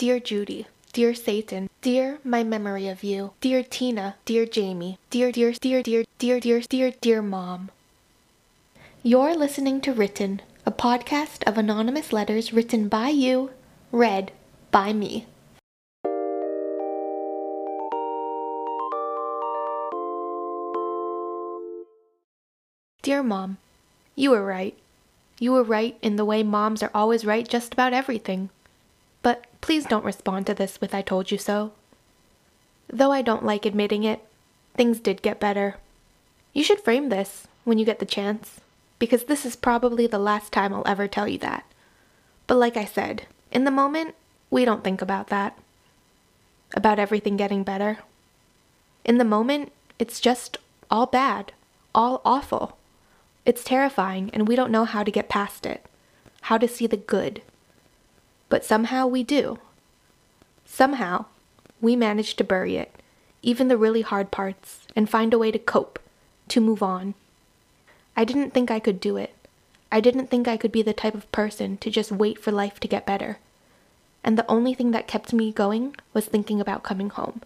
Dear Judy, Dear Satan, Dear my memory of you, Dear Tina, Dear Jamie, Dear, dear, dear, dear, dear, dear, dear, dear Mom. You're listening to Written, a podcast of anonymous letters written by you, read by me. Dear Mom, you were right. You were right in the way moms are always right just about everything. But please don't respond to this with I told you so. Though I don't like admitting it, things did get better. You should frame this when you get the chance, because this is probably the last time I'll ever tell you that. But like I said, in the moment, we don't think about that. About everything getting better. In the moment, it's just all bad, all awful. It's terrifying, and we don't know how to get past it, how to see the good. But somehow we do. Somehow, we manage to bury it, even the really hard parts, and find a way to cope, to move on. I didn't think I could do it. I didn't think I could be the type of person to just wait for life to get better. And the only thing that kept me going was thinking about coming home,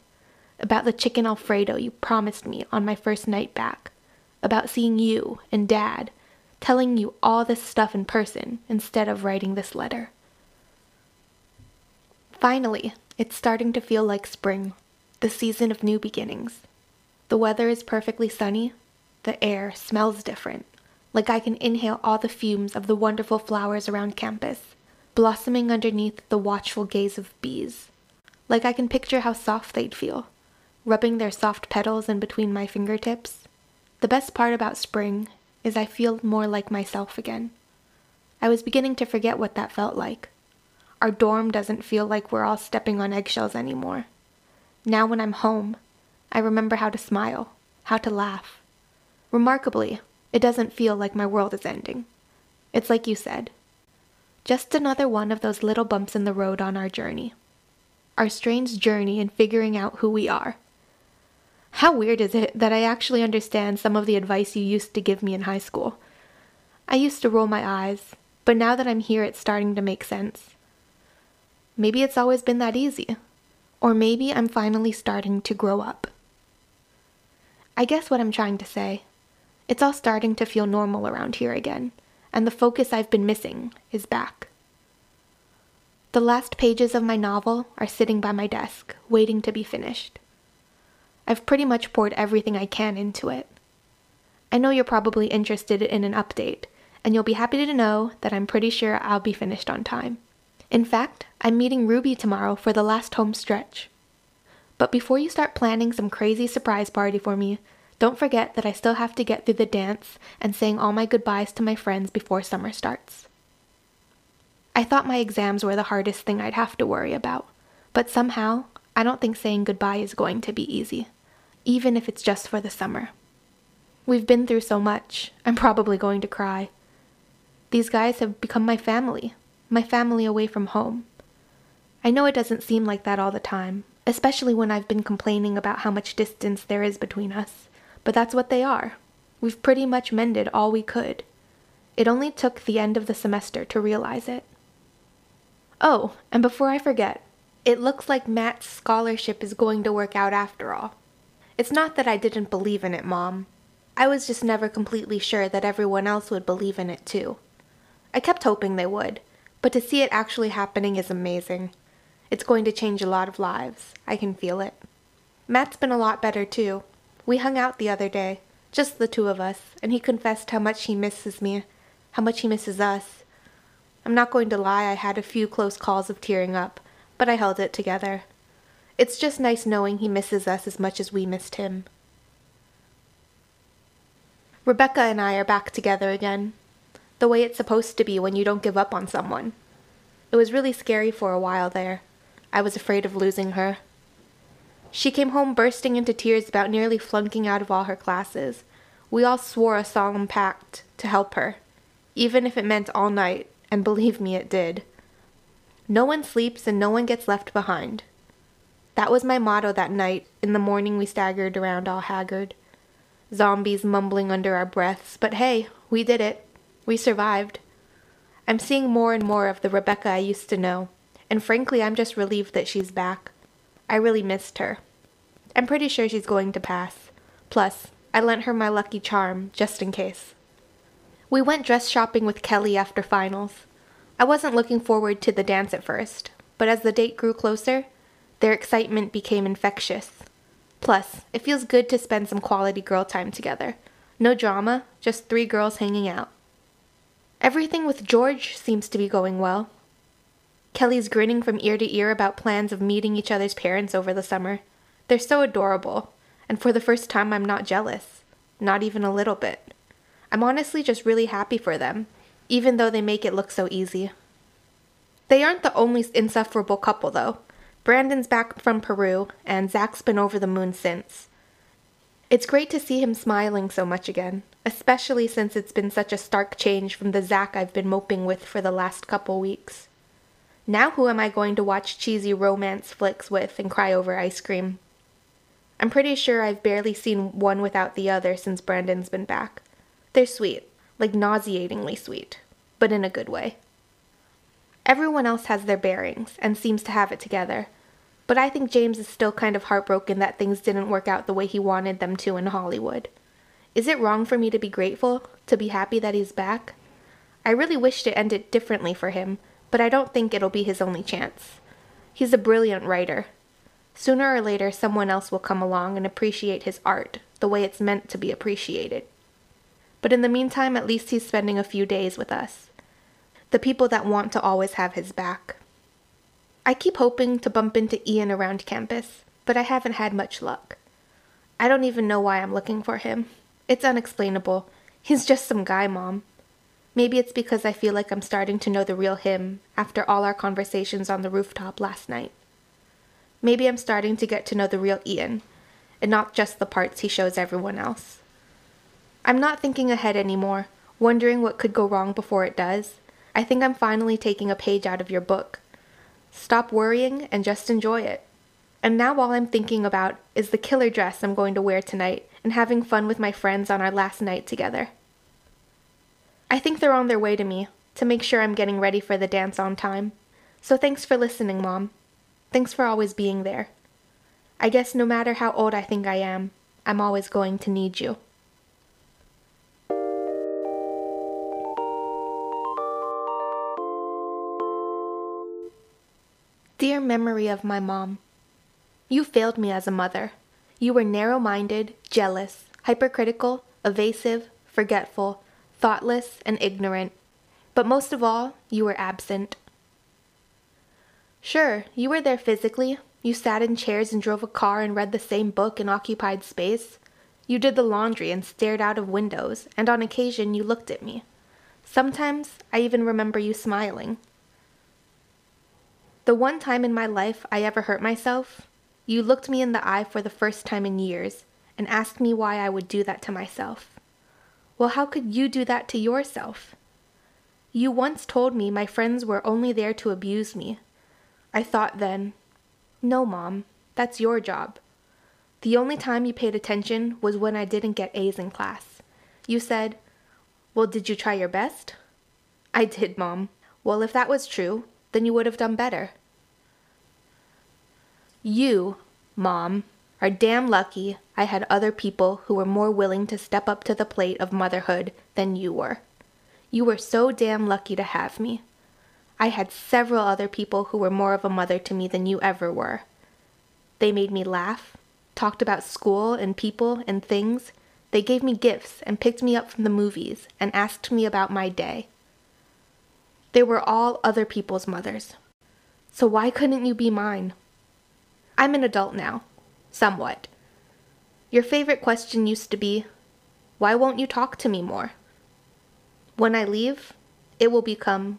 about the chicken Alfredo you promised me on my first night back, about seeing you and Dad, telling you all this stuff in person instead of writing this letter. Finally, it's starting to feel like spring, the season of new beginnings. The weather is perfectly sunny, the air smells different, like I can inhale all the fumes of the wonderful flowers around campus, blossoming underneath the watchful gaze of bees. Like I can picture how soft they'd feel, rubbing their soft petals in between my fingertips the best part about spring is I feel more like myself again. I was beginning to forget what that felt like. Our dorm doesn't feel like we're all stepping on eggshells anymore. Now, when I'm home, I remember how to smile, how to laugh. Remarkably, it doesn't feel like my world is ending. It's like you said. Just another one of those little bumps in the road on our journey. Our strange journey in figuring out who we are. How weird is it that I actually understand some of the advice you used to give me in high school? I used to roll my eyes, but now that I'm here, it's starting to make sense. Maybe it's always been that easy. Or maybe I'm finally starting to grow up. I guess what I'm trying to say. It's all starting to feel normal around here again, and the focus I've been missing is back. The last pages of my novel are sitting by my desk, waiting to be finished. I've pretty much poured everything I can into it. I know you're probably interested in an update, and you'll be happy to know that I'm pretty sure I'll be finished on time. In fact, I'm meeting Ruby tomorrow for the last home stretch. But before you start planning some crazy surprise party for me, don't forget that I still have to get through the dance and saying all my goodbyes to my friends before summer starts. I thought my exams were the hardest thing I'd have to worry about, but somehow I don't think saying goodbye is going to be easy even if it's just for the summer. We've been through so much, I'm probably going to cry. These guys have become my family, my family away from home. I know it doesn't seem like that all the time, especially when I've been complaining about how much distance there is between us, but that's what they are. We've pretty much mended all we could. It only took the end of the semester to realize it. Oh, and before I forget, it looks like Matt's scholarship is going to work out after all. It's not that I didn't believe in it, Mom. I was just never completely sure that everyone else would believe in it too. I kept hoping they would, but to see it actually happening is amazing. It's going to change a lot of lives. I can feel it. Matt's been a lot better too. We hung out the other day, just the two of us, and he confessed how much he misses me, how much he misses us. I'm not going to lie, I had a few close calls of tearing up, but I held it together. It's just nice knowing he misses us as much as we missed him. Rebecca and I are back together again, the way it's supposed to be when you don't give up on someone. It was really scary for a while there. I was afraid of losing her. She came home bursting into tears about nearly flunking out of all her classes. We all swore a solemn pact to help her, even if it meant all night, and believe me, it did. No one sleeps and no one gets left behind. That was my motto that night. In the morning, we staggered around all haggard. Zombies mumbling under our breaths, but hey, we did it. We survived. I'm seeing more and more of the Rebecca I used to know, and frankly, I'm just relieved that she's back. I really missed her. I'm pretty sure she's going to pass. Plus, I lent her my lucky charm, just in case. We went dress shopping with Kelly after finals. I wasn't looking forward to the dance at first, but as the date grew closer, their excitement became infectious. Plus, it feels good to spend some quality girl time together. No drama, just three girls hanging out. Everything with George seems to be going well. Kelly's grinning from ear to ear about plans of meeting each other's parents over the summer. They're so adorable, and for the first time, I'm not jealous. Not even a little bit. I'm honestly just really happy for them, even though they make it look so easy. They aren't the only insufferable couple, though. Brandon's back from Peru, and Zach's been over the moon since. It's great to see him smiling so much again, especially since it's been such a stark change from the Zach I've been moping with for the last couple weeks. Now, who am I going to watch cheesy romance flicks with and cry over ice cream? I'm pretty sure I've barely seen one without the other since Brandon's been back. They're sweet, like nauseatingly sweet, but in a good way. Everyone else has their bearings and seems to have it together, but I think James is still kind of heartbroken that things didn't work out the way he wanted them to in Hollywood. Is it wrong for me to be grateful, to be happy that he's back? I really wished to end it differently for him, but I don't think it'll be his only chance. He's a brilliant writer, Sooner or later, someone else will come along and appreciate his art the way it's meant to be appreciated. But in the meantime, at least he's spending a few days with us. The people that want to always have his back. I keep hoping to bump into Ian around campus, but I haven't had much luck. I don't even know why I'm looking for him. It's unexplainable. He's just some guy, Mom. Maybe it's because I feel like I'm starting to know the real him after all our conversations on the rooftop last night. Maybe I'm starting to get to know the real Ian, and not just the parts he shows everyone else. I'm not thinking ahead anymore, wondering what could go wrong before it does. I think I'm finally taking a page out of your book. Stop worrying and just enjoy it. And now all I'm thinking about is the killer dress I'm going to wear tonight and having fun with my friends on our last night together. I think they're on their way to me to make sure I'm getting ready for the dance on time. So thanks for listening, Mom. Thanks for always being there. I guess no matter how old I think I am, I'm always going to need you. Dear memory of my mom, you failed me as a mother. You were narrow minded, jealous, hypercritical, evasive, forgetful, thoughtless, and ignorant. But most of all, you were absent. Sure, you were there physically. You sat in chairs and drove a car and read the same book and occupied space. You did the laundry and stared out of windows, and on occasion you looked at me. Sometimes I even remember you smiling. The one time in my life I ever hurt myself, you looked me in the eye for the first time in years and asked me why I would do that to myself. Well, how could you do that to yourself? You once told me my friends were only there to abuse me, I thought then, no, Mom, that's your job. The only time you paid attention was when I didn't get A's in class. You said, Well, did you try your best? I did, Mom. Well, if that was true, then you would have done better. You, Mom, are damn lucky I had other people who were more willing to step up to the plate of motherhood than you were. You were so damn lucky to have me. I had several other people who were more of a mother to me than you ever were. They made me laugh, talked about school and people and things. They gave me gifts and picked me up from the movies and asked me about my day. They were all other people's mothers. So why couldn't you be mine? I'm an adult now. Somewhat. Your favorite question used to be, why won't you talk to me more? When I leave, it will become,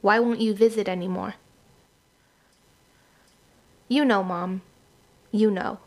why won't you visit anymore? You know, Mom. You know.